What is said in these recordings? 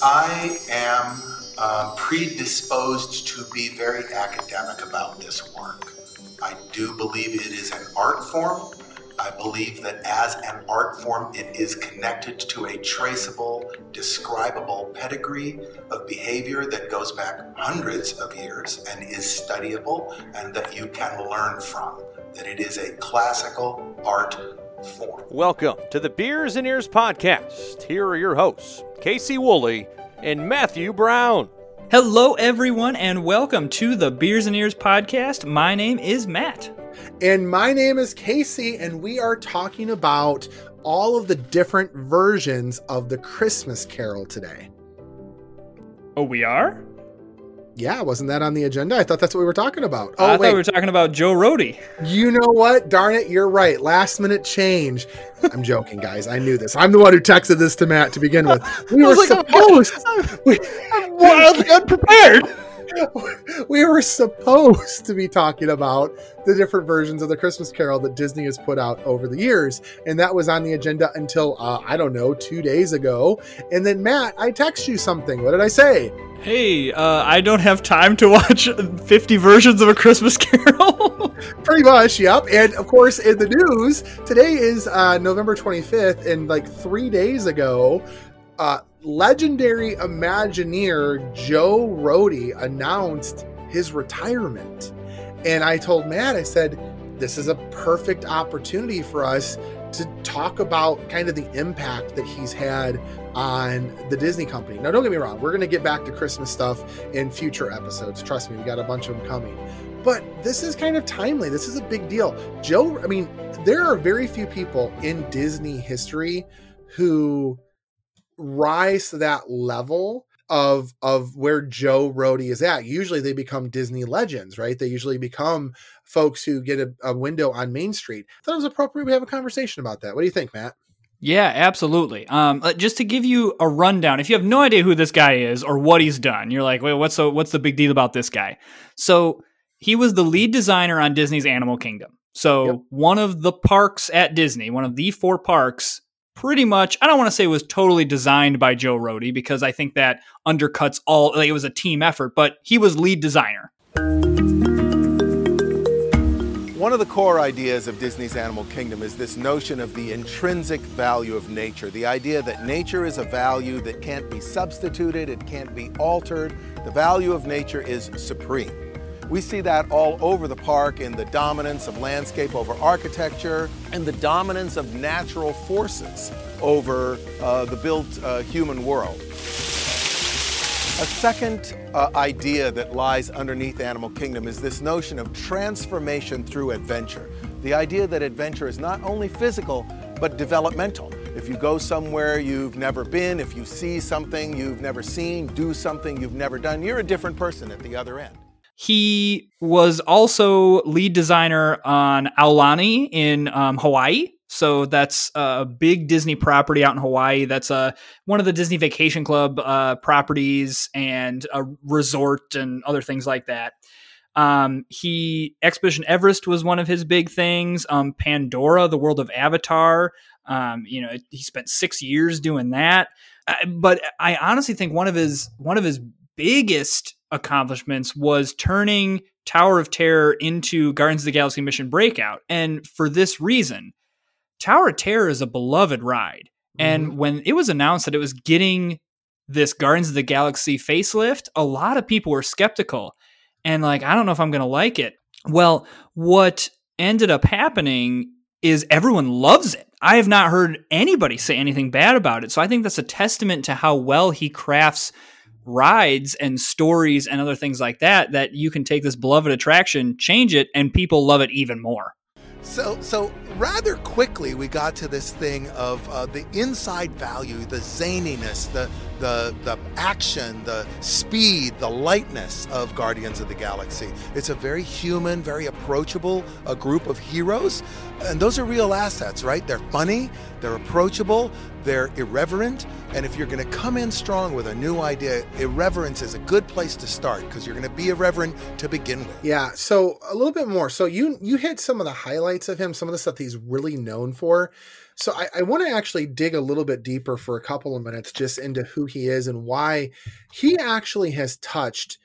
I am uh, predisposed to be very academic about this work. I do believe it is an art form. I believe that as an art form, it is connected to a traceable, describable pedigree of behavior that goes back hundreds of years and is studyable and that you can learn from. That it is a classical art form. Welcome to the Beers and Ears podcast. Here are your hosts, Casey Woolley and Matthew Brown. Hello, everyone, and welcome to the Beers and Ears podcast. My name is Matt. And my name is Casey, and we are talking about all of the different versions of the Christmas Carol today. Oh, we are? Yeah, wasn't that on the agenda? I thought that's what we were talking about. Oh, I wait. thought we were talking about Joe Rohde. You know what? Darn it, you're right. Last minute change. I'm joking, guys. I knew this. I'm the one who texted this to Matt to begin with. We were like, supposed. I'm, we, I'm wildly unprepared. we were supposed to be talking about the different versions of the Christmas Carol that Disney has put out over the years, and that was on the agenda until uh, I don't know two days ago. And then Matt, I text you something. What did I say? Hey, uh, I don't have time to watch 50 versions of a Christmas Carol. Pretty much, yep. And of course, in the news, today is uh, November 25th, and like three days ago, uh, legendary Imagineer Joe Rohde announced his retirement. And I told Matt, I said, this is a perfect opportunity for us to talk about kind of the impact that he's had on the Disney company. Now, don't get me wrong, we're going to get back to Christmas stuff in future episodes. Trust me, we got a bunch of them coming. But this is kind of timely. This is a big deal. Joe, I mean, there are very few people in Disney history who rise to that level of of where Joe Rohde is at. Usually they become Disney legends, right? They usually become folks who get a, a window on Main Street. I thought it was appropriate we have a conversation about that. What do you think, Matt? Yeah, absolutely. Um, uh, just to give you a rundown, if you have no idea who this guy is or what he's done, you're like, wait, what's the what's the big deal about this guy? So he was the lead designer on Disney's Animal Kingdom. So yep. one of the parks at Disney, one of the four parks, pretty much I don't want to say it was totally designed by Joe Rohde because I think that undercuts all like it was a team effort, but he was lead designer. One of the core ideas of Disney's Animal Kingdom is this notion of the intrinsic value of nature. The idea that nature is a value that can't be substituted, it can't be altered. The value of nature is supreme. We see that all over the park in the dominance of landscape over architecture and the dominance of natural forces over uh, the built uh, human world. A second uh, idea that lies underneath Animal Kingdom is this notion of transformation through adventure. The idea that adventure is not only physical, but developmental. If you go somewhere you've never been, if you see something you've never seen, do something you've never done, you're a different person at the other end. He was also lead designer on Aulani in um, Hawaii. So that's a big Disney property out in Hawaii. That's a uh, one of the Disney Vacation Club uh, properties and a resort and other things like that. Um, he Expedition Everest was one of his big things. Um, Pandora, the world of Avatar. Um, you know, he spent six years doing that. Uh, but I honestly think one of his one of his biggest accomplishments was turning Tower of Terror into Guardians of the Galaxy Mission Breakout. And for this reason, Tower of Terror is a beloved ride. Mm-hmm. And when it was announced that it was getting this Guardians of the Galaxy facelift, a lot of people were skeptical and like, I don't know if I'm going to like it. Well, what ended up happening is everyone loves it. I have not heard anybody say anything bad about it. So I think that's a testament to how well he crafts rides and stories and other things like that that you can take this beloved attraction, change it, and people love it even more. So, so rather quickly, we got to this thing of uh, the inside value, the zaniness, the the the action, the speed, the lightness of Guardians of the Galaxy. It's a very human, very approachable a group of heroes, and those are real assets, right? They're funny, they're approachable, they're irreverent. And if you're going to come in strong with a new idea, irreverence is a good place to start because you're going to be irreverent to begin with. Yeah. So a little bit more. So you you hit some of the highlights of him, some of the stuff he's really known for. So I, I want to actually dig a little bit deeper for a couple of minutes just into who he is and why he actually has touched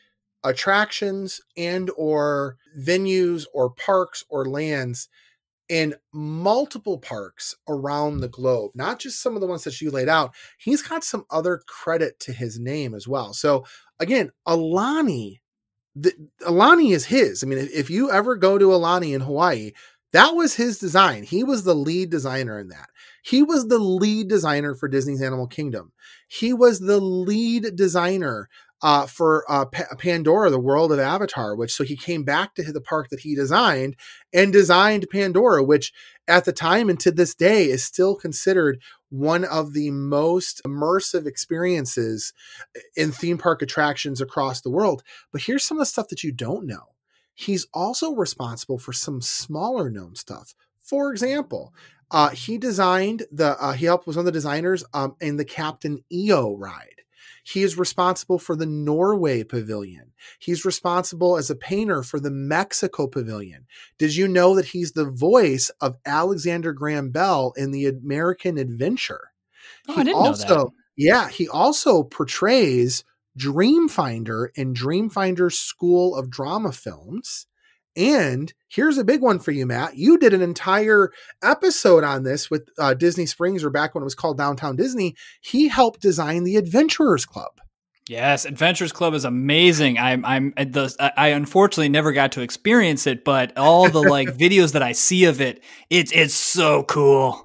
attractions and or venues or parks or lands in multiple parks around the globe, not just some of the ones that you laid out. He's got some other credit to his name as well. So again, Alani, the, Aulani is his. I mean, if you ever go to Alani in Hawaii, that was his design. He was the lead designer in that. He was the lead designer for Disney's Animal Kingdom. He was the lead designer uh, for uh, pa- Pandora, the world of Avatar, which so he came back to the park that he designed and designed Pandora, which at the time and to this day is still considered one of the most immersive experiences in theme park attractions across the world. But here's some of the stuff that you don't know. He's also responsible for some smaller known stuff. For example, uh, he designed the uh, he helped was one of the designers um, in the Captain EO ride. He is responsible for the Norway pavilion. He's responsible as a painter for the Mexico pavilion. Did you know that he's the voice of Alexander Graham Bell in the American Adventure? Oh, he I didn't also, know that. yeah, he also portrays Dreamfinder in Dreamfinder's School of Drama Films. And here's a big one for you, Matt. You did an entire episode on this with uh, Disney Springs, or back when it was called Downtown Disney. He helped design the Adventurers Club. Yes, Adventures Club is amazing. I'm I'm the I unfortunately never got to experience it, but all the like videos that I see of it, it's it's so cool.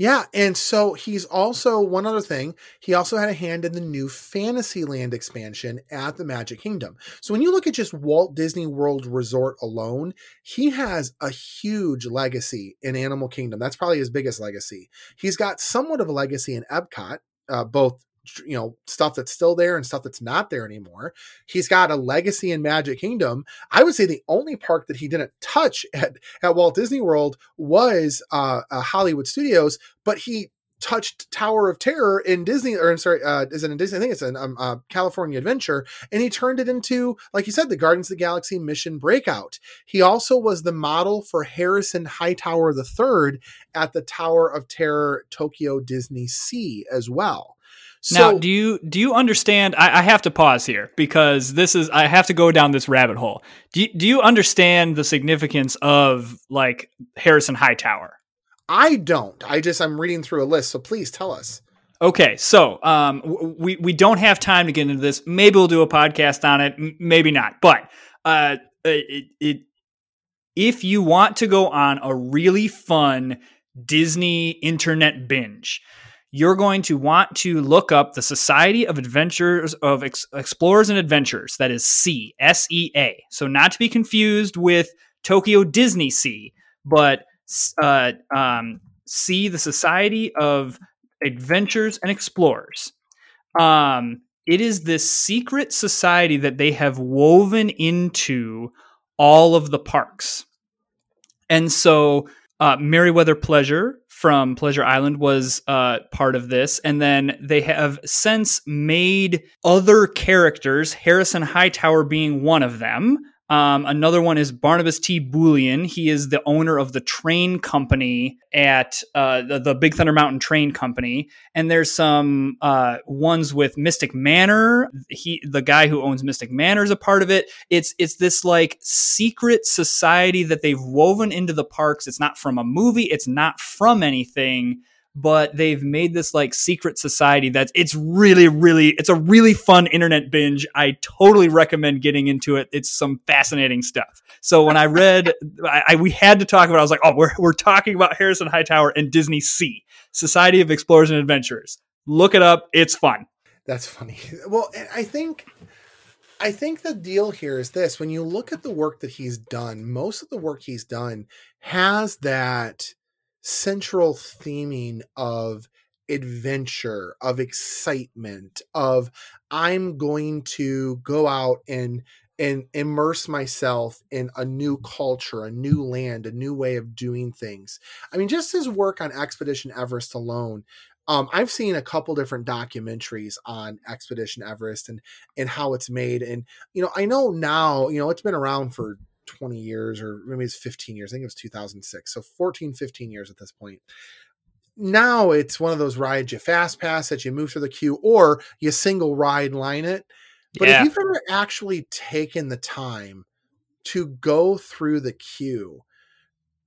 Yeah, and so he's also one other thing. He also had a hand in the new Fantasyland expansion at the Magic Kingdom. So when you look at just Walt Disney World Resort alone, he has a huge legacy in Animal Kingdom. That's probably his biggest legacy. He's got somewhat of a legacy in Epcot, uh, both you know stuff that's still there and stuff that's not there anymore. He's got a legacy in Magic Kingdom. I would say the only park that he didn't touch at at Walt Disney World was uh, uh, Hollywood Studios, but he touched Tower of Terror in Disney, or I'm sorry, uh, is it in Disney? I think it's in um, uh, California Adventure, and he turned it into, like you said, the Guardians of the Galaxy Mission Breakout. He also was the model for Harrison Hightower III at the Tower of Terror Tokyo Disney Sea as well. Now, do you do you understand? I, I, have to pause here because this is I have to go down this rabbit hole. Do you, do you understand the significance of like Harrison Hightower? I don't. I just I'm reading through a list, so please tell us. Okay, so um, we we don't have time to get into this. Maybe we'll do a podcast on it. M- maybe not. But uh, it, it if you want to go on a really fun Disney internet binge, you're going to want to look up the Society of Adventures of Ex- Explorers and Adventures. That is C S E A. So not to be confused with Tokyo Disney Sea, but uh, um, see the Society of Adventures and Explorers. Um, it is this secret society that they have woven into all of the parks. And so uh, Merriweather Pleasure from Pleasure Island was uh, part of this. And then they have since made other characters, Harrison Hightower being one of them, um, another one is Barnabas T. Bullion. He is the owner of the train company at uh, the, the, Big Thunder Mountain Train Company. And there's some uh, ones with Mystic Manor. He, the guy who owns Mystic Manor, is a part of it. It's it's this like secret society that they've woven into the parks. It's not from a movie. It's not from anything but they've made this like secret society that's it's really really it's a really fun internet binge. I totally recommend getting into it. It's some fascinating stuff. So when i read I, I, we had to talk about it, i was like oh we're, we're talking about harrison hightower and disney sea society of explorers and adventurers. Look it up. It's fun. That's funny. Well i think I think the deal here is this. When you look at the work that he's done, most of the work he's done has that central theming of adventure, of excitement, of I'm going to go out and and immerse myself in a new culture, a new land, a new way of doing things. I mean, just his work on Expedition Everest alone, um, I've seen a couple different documentaries on Expedition Everest and and how it's made, and you know, I know now, you know, it's been around for 20 years or maybe it's 15 years. I think it was 2006, so 14, 15 years at this point. Now it's one of those rides you fast pass that you move through the queue, or you single ride line it. But Yeah. if you've ever actually taken the time to go through the queue,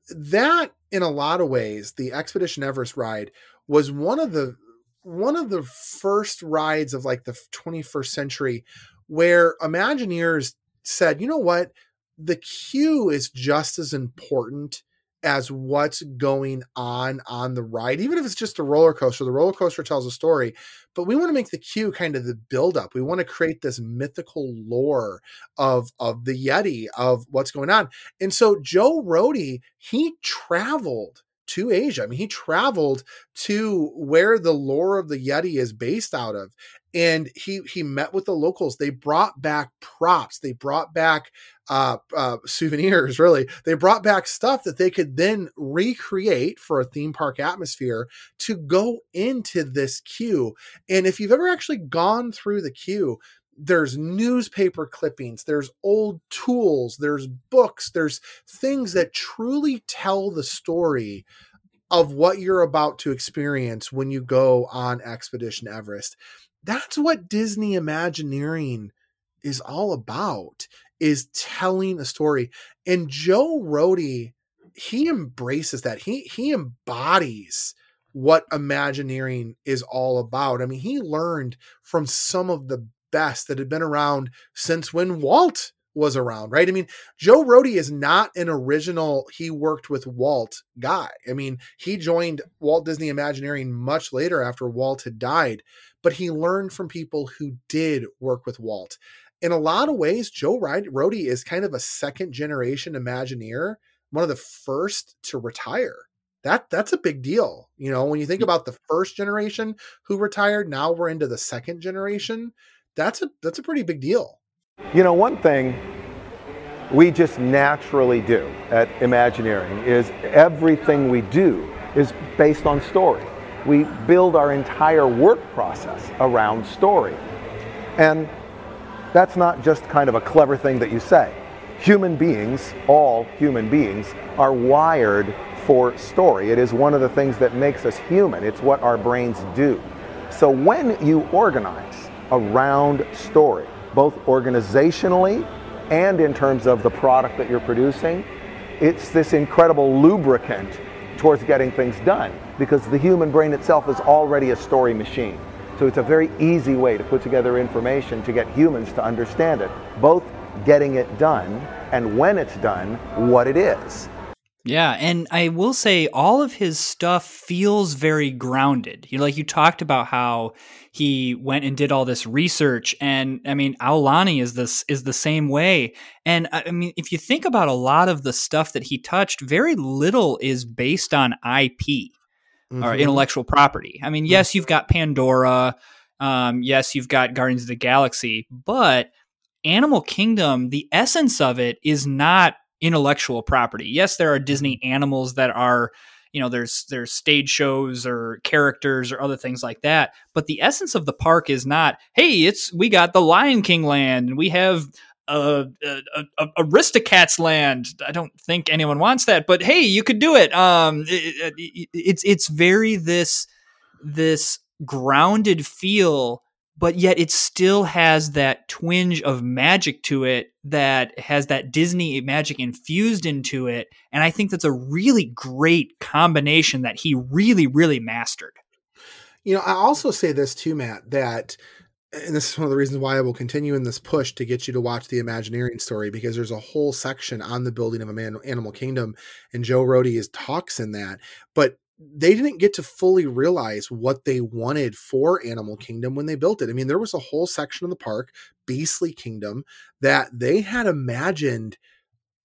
that in a lot of ways, the Expedition Everest ride was one of the one of the first rides of like the 21st century where Imagineers said, you know what, the queue is just as important as what's going on on the ride, even if it's just a roller coaster. The roller coaster tells a story, but we want to make the queue kind of the build up. We want to create this mythical lore of of the Yeti of what's going on. And so Joe Rohde, he traveled to Asia. I mean, he traveled to where the lore of the Yeti is based out of. And he he met with the locals. They brought back props. They brought back uh, uh, souvenirs. Really, they brought back stuff that they could then recreate for a theme park atmosphere to go into this queue. And if you've ever actually gone through the queue, there's newspaper clippings, there's old tools, there's books, there's things that truly tell the story of what you're about to experience when you go on Expedition Everest. That's what Disney Imagineering is all about is telling a story. And Joe Rohde, he embraces that. He he embodies what Imagineering is all about. I mean, he learned from some of the best that had been around since when Walt was around, right? I mean, Joe Rohde is not an original, he worked with Walt guy. I mean, he joined Walt Disney Imagineering much later after Walt had died, but he learned from people who did work with Walt. In a lot of ways, Joe Rohde is kind of a second generation Imagineer, one of the first to retire. That that's a big deal. You know, when you think about the first generation who retired, now we're into the second generation. That's a that's a pretty big deal. You know, one thing we just naturally do at Imagineering is everything we do is based on story. We build our entire work process around story. And that's not just kind of a clever thing that you say. Human beings, all human beings, are wired for story. It is one of the things that makes us human. It's what our brains do. So when you organize around story, both organizationally and in terms of the product that you're producing, it's this incredible lubricant towards getting things done because the human brain itself is already a story machine. So it's a very easy way to put together information to get humans to understand it, both getting it done and when it's done, what it is. Yeah, and I will say all of his stuff feels very grounded. You know, like you talked about how he went and did all this research and I mean Aulani is this is the same way. And I mean if you think about a lot of the stuff that he touched, very little is based on IP Mm-hmm. or intellectual property. I mean, yes, you've got Pandora, um, yes, you've got Guardians of the Galaxy, but Animal Kingdom, the essence of it is not intellectual property. Yes, there are Disney animals that are, you know, there's there's stage shows or characters or other things like that, but the essence of the park is not, hey, it's we got the Lion King land and we have uh, uh, uh, Aristocats land. I don't think anyone wants that, but hey, you could do it. Um, it, it, it's it's very this this grounded feel, but yet it still has that twinge of magic to it that has that Disney magic infused into it, and I think that's a really great combination that he really really mastered. You know, I also say this too, Matt, that and this is one of the reasons why I will continue in this push to get you to watch the Imagineering story because there's a whole section on the building of a man, Animal Kingdom, and Joe Rohde is talks in that. But they didn't get to fully realize what they wanted for Animal Kingdom when they built it. I mean, there was a whole section of the park, Beastly Kingdom, that they had imagined.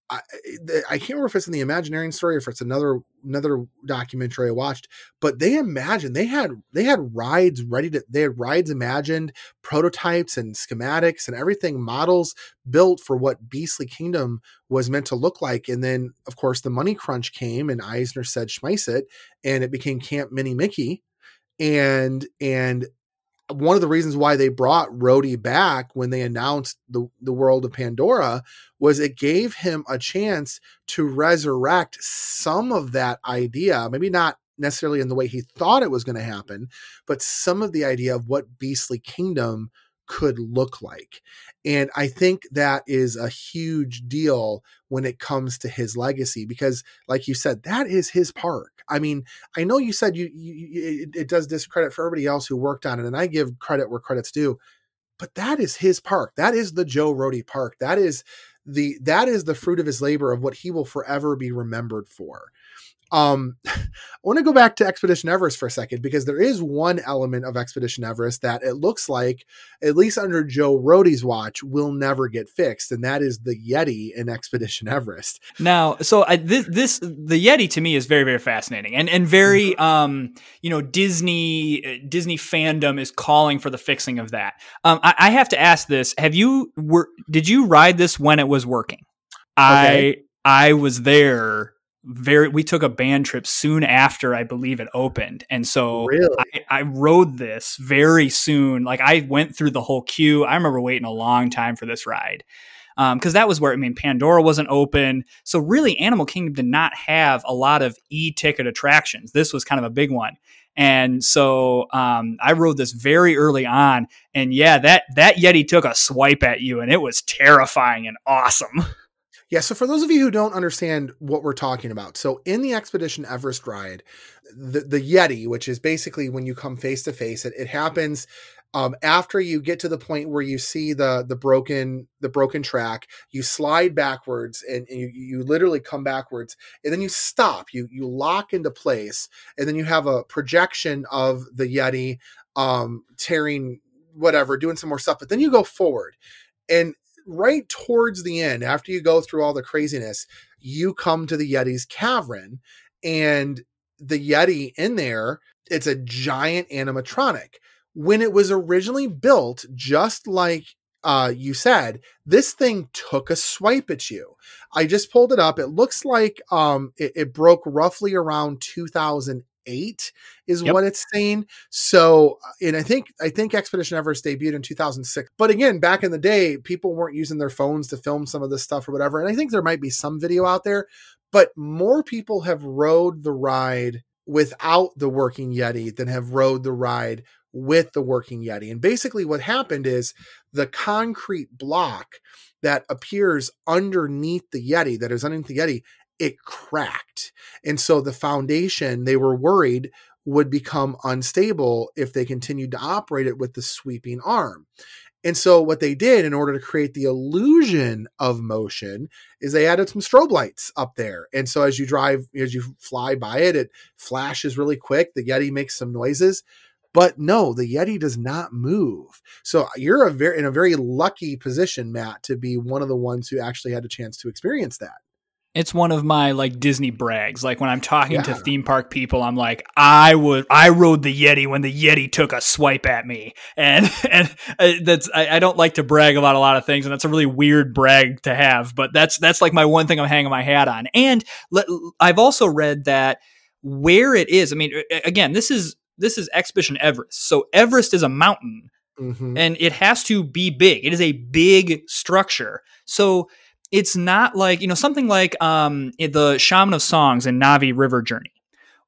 I, eh, I can't remember if it's in the Imagineering story or if it's another another documentary I watched, but they imagined they had they had rides ready to they had rides imagined, prototypes and schematics and everything, models built for what Beastly Kingdom was meant to look like. And then of course the money crunch came and Eisner said schmeiss it, and it became Camp Minnie Mickey. and and one of the reasons why they brought Rohde back when they announced the, the world of Pandora was it gave him a chance to resurrect some of that idea, maybe not necessarily in the way he thought it was going to happen, but some of the idea of what Beastly Kingdom could look like. And I think that is a huge deal when it comes to his legacy because, like you said, that is his park. I mean, I know you said you, you it, it does discredit for everybody else who worked on it, and I give credit where credit's due. But that is his park. That is the Joe Rohde park. That is the that is the fruit of his labor of what he will forever be remembered for. Um, I want to go back to Expedition Everest for a second because there is one element of Expedition Everest that it looks like, at least under Joe Rohde's watch, will never get fixed, and that is the Yeti in Expedition Everest. Now, so I, this, this the Yeti to me is very very fascinating and and very mm-hmm. um you know Disney Disney fandom is calling for the fixing of that. Um, I, I have to ask this: Have you were did you ride this when it was working? Okay. I I was there very we took a band trip soon after i believe it opened. And so really? I, I, rode this very soon. Like i went through the whole queue. I remember waiting a long time for this ride because um, that was where i mean pandora wasn't open. So really animal kingdom did not have a lot of e-ticket attractions. This was kind of a big one. And so um, i rode this very early on. And yeah that that yeti took a swipe at you and it was terrifying and awesome Yeah, so for those of you who don't understand what we're talking about, so in the Expedition Everest ride, the, the Yeti, which is basically when you come face to face, it, happens um, after you get to the point where you see the the broken the broken track, you slide backwards and, and you, you literally come backwards, and then you stop, you you lock into place, and then you have a projection of the Yeti um, tearing whatever, doing some more stuff, but then you go forward. And right towards the end, after you go through all the craziness, you come to the Yeti's cavern, and the Yeti in there, it's a giant animatronic. When it was originally built, just like uh, you said, this thing took a swipe at you. I just pulled it up. It looks like um, it, it broke roughly around 2000 eight is yep. what it's saying. So, uh, and I think I think Expedition Everest debuted in 2006. But again, back in the day, people weren't using their phones to film some of this stuff or whatever. And I think there might be some video out there, but more people have rode the ride without the working Yeti than have rode the ride with the working Yeti. And basically, what happened is the concrete block that appears underneath the Yeti, that is underneath the Yeti, it cracked. And so the foundation, they were worried, would become unstable if they continued to operate it with the sweeping arm. And so what they did in order to create the illusion of motion is they added some strobe lights up there. And so as you drive, as you fly by it, it flashes really quick. The Yeti makes some noises. But no, the Yeti does not move. So you're a very in a very lucky position, Matt, to be one of the ones who actually had a chance to experience that. It's one of my like Disney brags. Like when I'm talking yeah. to theme park people, I'm like, I would, I rode the Yeti when the Yeti took a swipe at me, and and uh, that's I, I, don't like to brag about a lot of things, and that's a really weird brag to have. But that's that's like my one thing I'm hanging my hat on. And I've also read that where it is. I mean, again, this is this is Expedition Everest. So Everest is a mountain, mm-hmm. and it has to be big. It is a big structure. So it's not like you know something like um, the Shaman of Songs and Na'vi River Journey.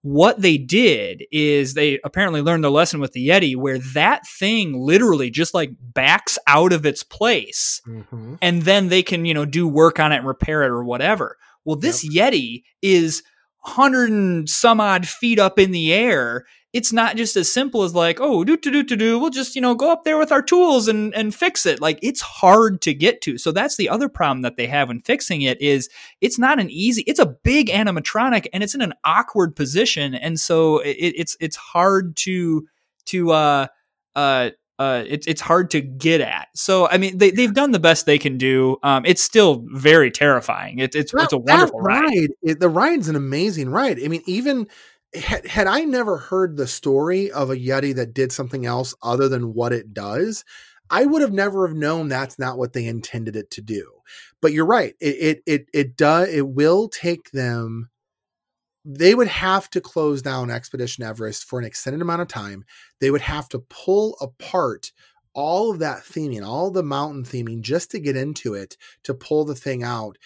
What they did is they apparently learned the lesson with the Yeti, where that thing literally just like backs out of its place, mm-hmm. and then they can you know do work on it and repair it or whatever. Well, this yep. Yeti is hundred and some odd feet up in the air it's not just as simple as like, oh, do do do do do. We'll just you know go up there with our tools and and fix it. Like it's hard to get to. So that's the other problem that they have when fixing it is it's not an easy. It's a big animatronic and it's in an awkward position, and so it, it's it's hard to to uh uh. Uh, it's it's hard to get at. So I mean, they they've done the best they can do. Um, it's still very terrifying. It's it's it's a wonderful ride. ride it, the ride's an amazing ride. I mean, even had, had I never heard the story of a Yeti that did something else other than what it does, I would have never have known that's not what they intended it to do. But you're right. It it it, it does it will take them they would have to close down Expedition Everest for an extended amount of time. They would have to pull apart all of that theming, all the mountain theming, just to get into it to pull the thing out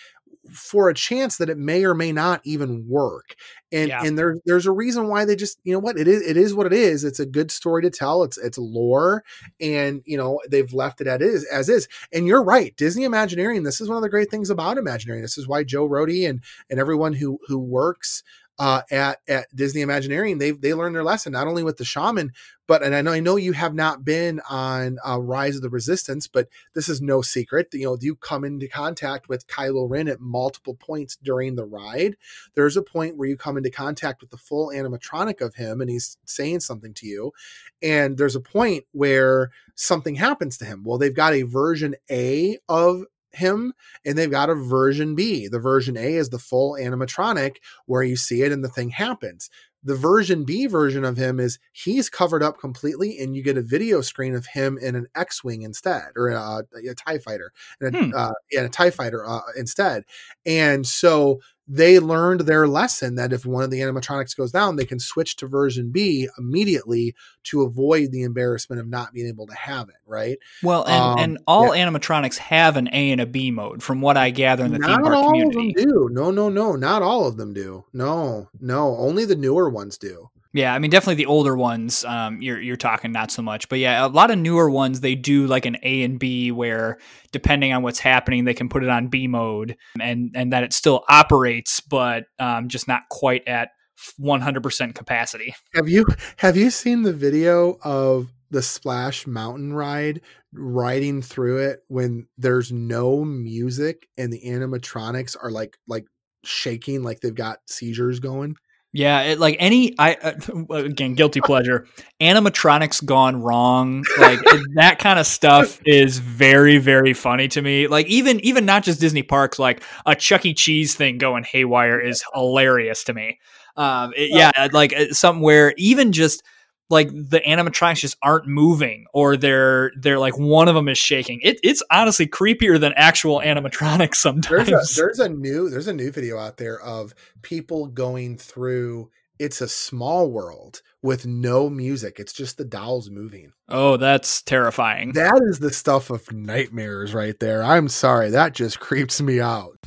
for a chance that it may or may not even work. And Yeah. and there there's a reason why they just you know what it is it is what it is. It's a good story to tell. It's it's lore, and you know they've left it as is as is. And you're right, Disney Imagineering. This is one of the great things about Imagineering. This is why Joe Rohde and and everyone who who works uh, at at Disney Imagineering they they learned their lesson not only with the shaman, but and I know I know you have not been on uh, Rise of the Resistance, but this is no secret. You know, you come into contact with Kylo Ren at multiple points during the ride. There's a point where you come into contact with the full animatronic of him, and he's saying something to you. And there's a point where something happens to him. Well, they've got a version A of him and they've got a version B. The version A is the full animatronic where you see it and the thing happens. The version B version of him is he's covered up completely, and you get a video screen of him in an X-wing instead, or a, a Tie Fighter, and a, Hmm. uh, yeah, a Tie Fighter uh, instead. And so they learned their lesson that if one of the animatronics goes down, they can switch to version B immediately to avoid the embarrassment of not being able to have it. Right? Well, and, Um, and all animatronics have an A and a B mode, from what I gather in the theme not park all community. of them do. No, no, no. Not all of them do. No, no. Only the newer ones do. Yeah, I mean, definitely the older ones. Um, you're you're talking not so much, but yeah, a lot of newer ones they do like an A and B, where depending on what's happening, they can put it on B mode, and and that it still operates, but um, just not quite at 100% capacity. Have you have you seen the video of the Splash Mountain ride riding through it when there's no music and the animatronics are like like shaking like they've got seizures going? Yeah, it, like any, I uh, again, guilty pleasure. Animatronics gone wrong, like that kind of stuff is very, very funny to me. Like even, even not just Disney parks, like a Chuck E. Cheese thing going haywire is hilarious to me. Um, it- yeah, like uh, something where even just like the animatronics just aren't moving, or they're they're like one of them is shaking. It, it's honestly creepier than actual animatronics sometimes. There's a there's a new there's a new video out there of people going through it's a small world with no music. It's just the dolls moving. oh, that's terrifying. That is the stuff of nightmares right there. I'm sorry, that just creeps me out.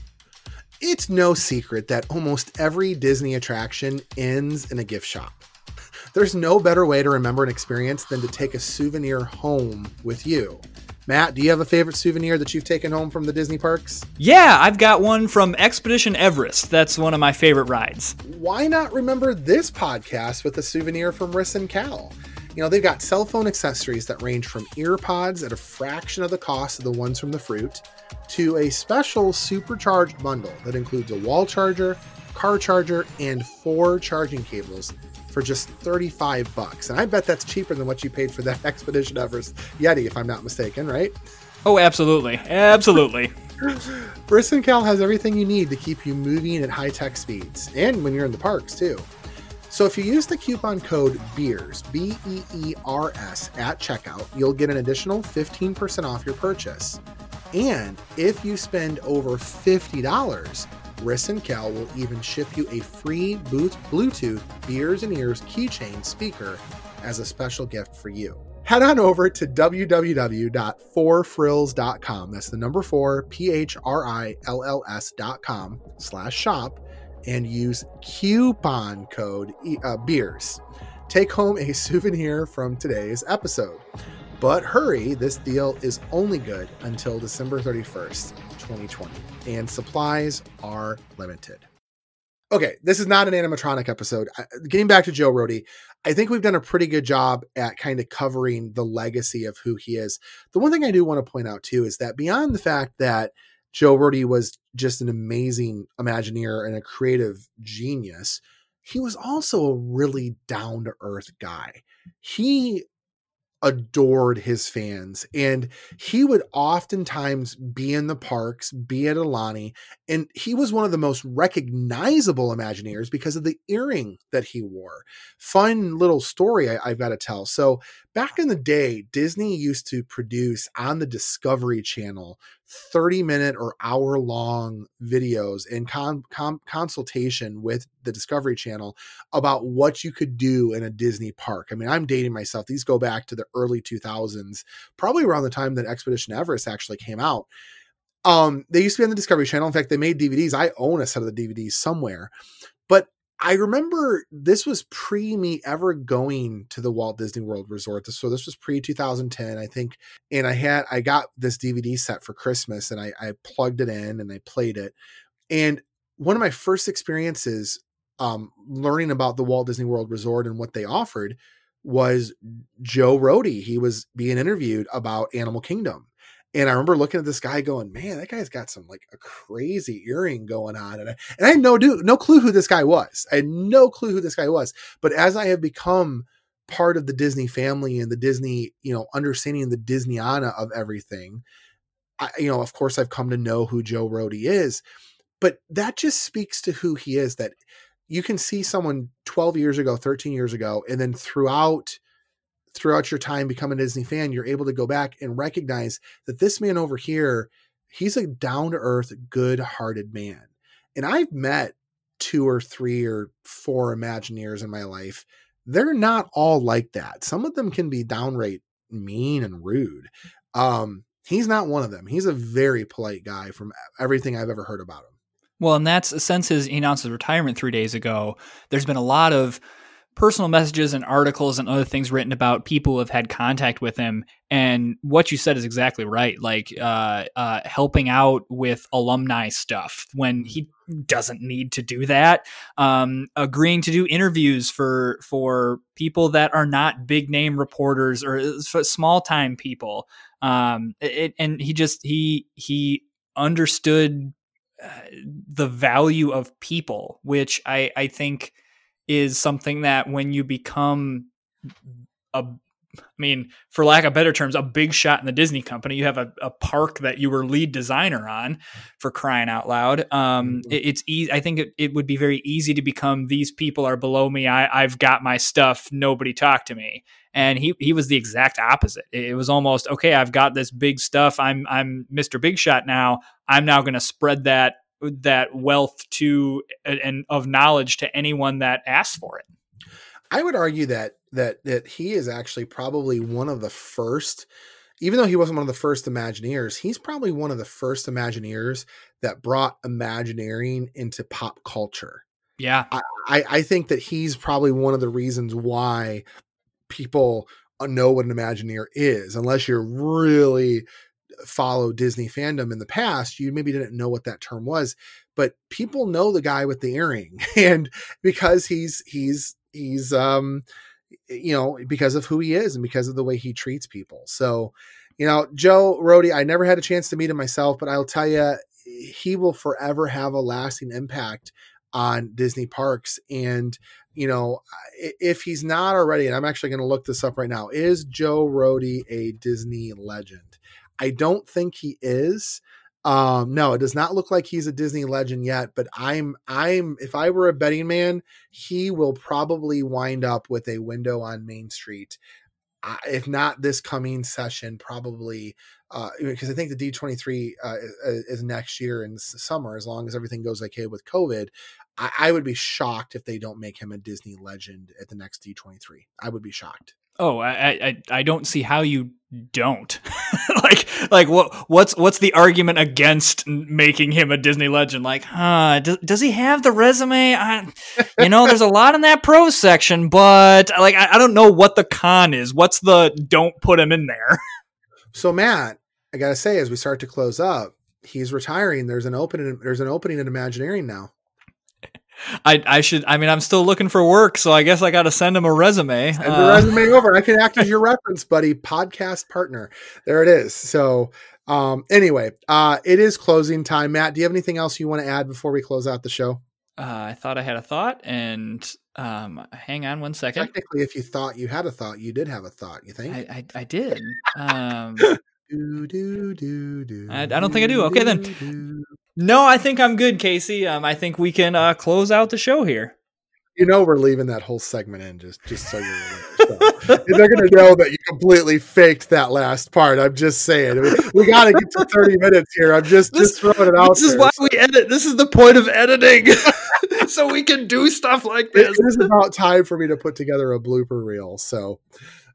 It's no secret that almost every Disney attraction ends in a gift shop. There's no better way to remember an experience than to take a souvenir home with you. Matt, do you have a favorite souvenir that you've taken home from the Disney parks? Yeah, I've got one from Expedition Everest. That's one of my favorite rides. why not remember this podcast with a souvenir from Riss and Cal? You know, they've got cell phone accessories that range from earpods at a fraction of the cost of the ones from the fruit to a special supercharged bundle that includes a wall charger, car charger, and four charging cables for just 35 bucks. And I bet that's cheaper than what you paid for that Expedition Everest Yeti, if I'm not mistaken, right? Oh, absolutely. Absolutely. Briss Cal has everything you need to keep you moving at high tech speeds, and when you're in the parks too. So if you use the coupon code BEERS, B E E R S, at checkout, you'll get an additional 15% off your purchase. And if you spend over $50, Riss and Cal will even ship you a free Bluetooth Beers and Ears keychain speaker as a special gift for you. Head on over to www.4phrills.com. That's the number four, P H R I L L S.com slash shop and use coupon code uh, beers. Take home a souvenir from today's episode. But hurry, this deal is only good until December 31st, 2020, and supplies are limited. Okay, this is not an animatronic episode. Getting back to Joe Rohde, I think we've done a pretty good job at kind of covering the legacy of who he is. The one thing I do want to point out too is that beyond the fact that Joe Rohde was just an amazing Imagineer and a creative genius, he was also a really down to earth guy. He adored his fans and he would oftentimes be in the parks, be at Alani, and he was one of the most recognizable Imagineers because of the earring that he wore. Fun little story I, I've got to tell. So, back in the day, Disney used to produce on the Discovery Channel 30 minute or hour long videos in con, con, consultation with the Discovery Channel about what you could do in a Disney park. I mean, I'm dating myself. These go back to the early 2000s, probably around the time that Expedition Everest actually came out. Um, they used to be on the Discovery Channel. In fact, they made DVDs. I own a set of the DVDs somewhere. I remember this was pre me ever going to the Walt Disney World Resort. So this was pre 2010, I think. And I had I got this DVD set for Christmas and I, I plugged it in and I played it. And one of my first experiences um, learning about the Walt Disney World Resort and what they offered was Joe Rohde. He was being interviewed about Animal Kingdom. And I remember looking at this guy going, man, that guy's got some like a crazy earring going on. And I, and I had no, do, no clue who this guy was. I had no clue who this guy was. But as I have become part of the Disney family and the Disney, you know, understanding the Disneyana of everything, I, you know, of course, I've come to know who Joe Rohde is. But that just speaks to who he is that you can see someone 12 years ago, 13 years ago, and then throughout throughout your time becoming a Disney fan, you're able to go back and recognize that this man over here, he's a down to earth, good hearted man. And I've met two or three or four Imagineers in my life. They're not all like that. Some of them can be downright mean and rude. Um, he's not one of them. He's a very polite guy from everything I've ever heard about him. Well, and that's since his he announced his retirement three days ago. There's been a lot of personal messages and articles and other things written about people who have had contact with him. And what you said is exactly right. Like uh, uh, helping out with alumni stuff when he doesn't need to do that. Um, agreeing to do interviews for for people that are not big name reporters or uh, small time people. Um, it, and he just he he understood uh, the value of people, which I I think is something that when you become a I mean, for lack of better terms, a big shot in the Disney company. You have a, a park that you were lead designer on for crying out loud. Um, mm-hmm. it, it's easy. I think it, it, would be very easy to become these people are below me. I, I've got my stuff. Nobody talk to me. And he, he was the exact opposite. It, it was almost, okay, I've got this big stuff. I'm, I'm Mr. Big Shot now. I'm now going to spread that that wealth to and of knowledge to anyone that asks for it. I would argue that that that he is actually probably one of the first even though he wasn't one of the first Imagineers, he's probably one of the first Imagineers that brought Imagineering into pop culture. Yeah. I, I think that he's probably one of the reasons why people know what an Imagineer is, unless you're really follow Disney fandom in the past, you maybe didn't know what that term was, but people know the guy with the earring, and because he's he's he's um you know because of who he is and because of the way he treats people. So, you know, Joe Rohde, I never had a chance to meet him myself, but I'll tell you, he will forever have a lasting impact on Disney parks. And, you know, if he's not already, and I'm actually going to look this up right now, is Joe Rohde a Disney legend? I don't think he is. Um, no, it does not look like he's a Disney legend yet, but I'm I'm if I were a betting man, he will probably wind up with a window on Main Street. Uh, if not this coming session, probably uh, because I think the D23 uh, is next year in summer, as long as everything goes okay with COVID. I, I would be shocked if they don't make him a Disney legend at the next D23. I would be shocked. Oh, I, I, I don't see how you don't. like, like what, what's, what's the argument against making him a Disney legend? Like, huh? Does, does he have the resume? I, you know, there's a lot in that pro section, but like, I, I don't know what the con is. What's the don't put him in there? so, Matt, I gotta say, as we start to close up, he's retiring. There's an opening. There's an opening in Imagineering now. I I should. I mean, I'm still looking for work, so I guess I got to send him a resume. Send uh, resume over. I can act as your reference, buddy. Podcast partner. There it is. So, um, anyway, uh, it is closing time. Matt, do you have anything else you want to add before we close out the show? Uh, I thought I had a thought, and um, hang on one second. Technically, if you thought you had a thought, you did have a thought. You think? I I, I did. Um, do, do, do, do, I, I don't think I do. Okay, then. No, I think I'm good, Casey. Um, I think we can uh, close out the show here. you know we're leaving that whole segment in just just so you're aware. So, they're gonna know that you completely faked that last part. I'm just saying. We, we got to get to 30 minutes here. I'm just This- just throwing it out. This is why we edit. This is the point of editing, so we can do stuff like it, this. it is about time for me to put together a blooper reel. So,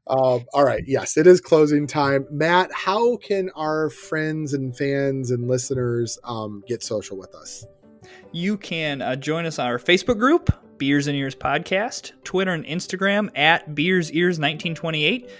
um, all right, yes, it is closing time. Matt, how can our friends and fans and listeners um, get social with us? You can uh, join us on our Facebook group, Beers and Ears Podcast, Twitter and Instagram at Beers Ears 1928.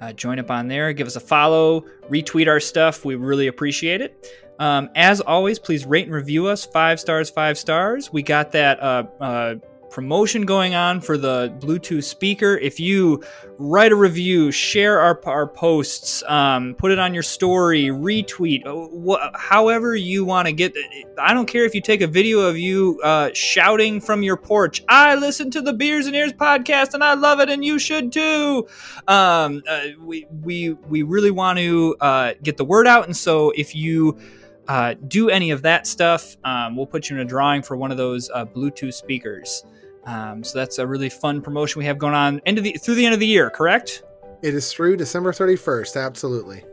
Uh, join up on there, give us a follow, retweet our stuff. We really appreciate it. Um, as always, please rate and review us five stars, five stars. We got that uh, uh, promotion going on for the Bluetooth speaker. If you write a review, share our, our posts, um, put it on your story, retweet, uh, wh- however you want to get. I don't care if you take a video of you uh, shouting from your porch. I listen to the Beers and Ears podcast and I love it, and you should too. Um, uh, we we we really want to uh, get the word out, and so if you uh, do any of that stuff, um, we'll put you in a drawing for one of those uh, Bluetooth speakers. Um, so that's a really fun promotion we have going on end of the through the end of the year. Correct? It is through December 31st. Absolutely.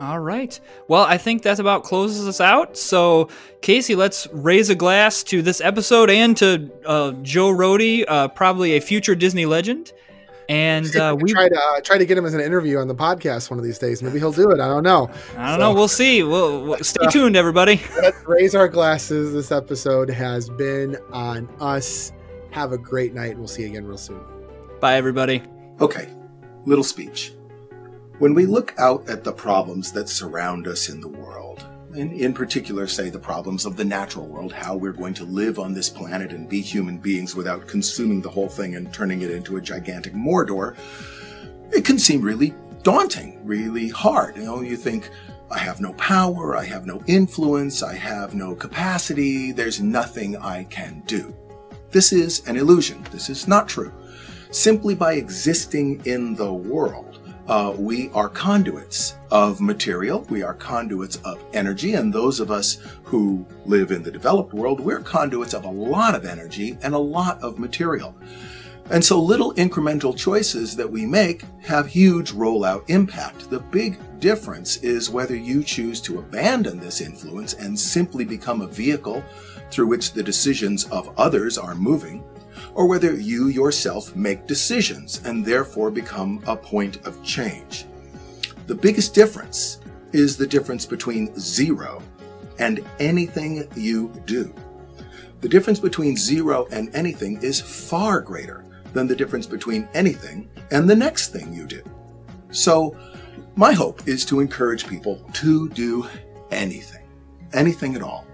All right. Well, I think that about closes us out. So, Casey, let's raise a glass to this episode and to uh, Joe Rohde, uh, probably a future Disney legend. And uh, we, try to uh, try to get him as an interview on the podcast one of these days. Maybe he'll do it. I don't know. I don't So- know. We'll see. We'll, we'll stay tuned, everybody. Let's raise our glasses. This episode has been on us. Have a great night. We'll see you again real soon. Bye, everybody. Okay, little speech. When we look out at the problems that surround us in the world, and in particular, say the problems of the natural world, how we're going to live on this planet and be human beings without consuming the whole thing and turning it into a gigantic Mordor, it can seem really daunting, really hard. You know, you think, I have no power, I have no influence, I have no capacity, there's nothing I can do. This is an illusion. This is not true. Simply by existing in the world, uh, we are conduits of material, we are conduits of energy, and those of us who live in the developed world, we're conduits of a lot of energy and a lot of material. And so little incremental choices that we make have huge rollout impact. The big difference is whether you choose to abandon this influence and simply become a vehicle through which the decisions of others are moving, or whether you yourself make decisions and therefore become a point of change. The biggest difference is the difference between zero and anything you do. The difference between zero and anything is far greater than the difference between anything and the next thing you do. So, my hope is to encourage people to do anything, anything at all.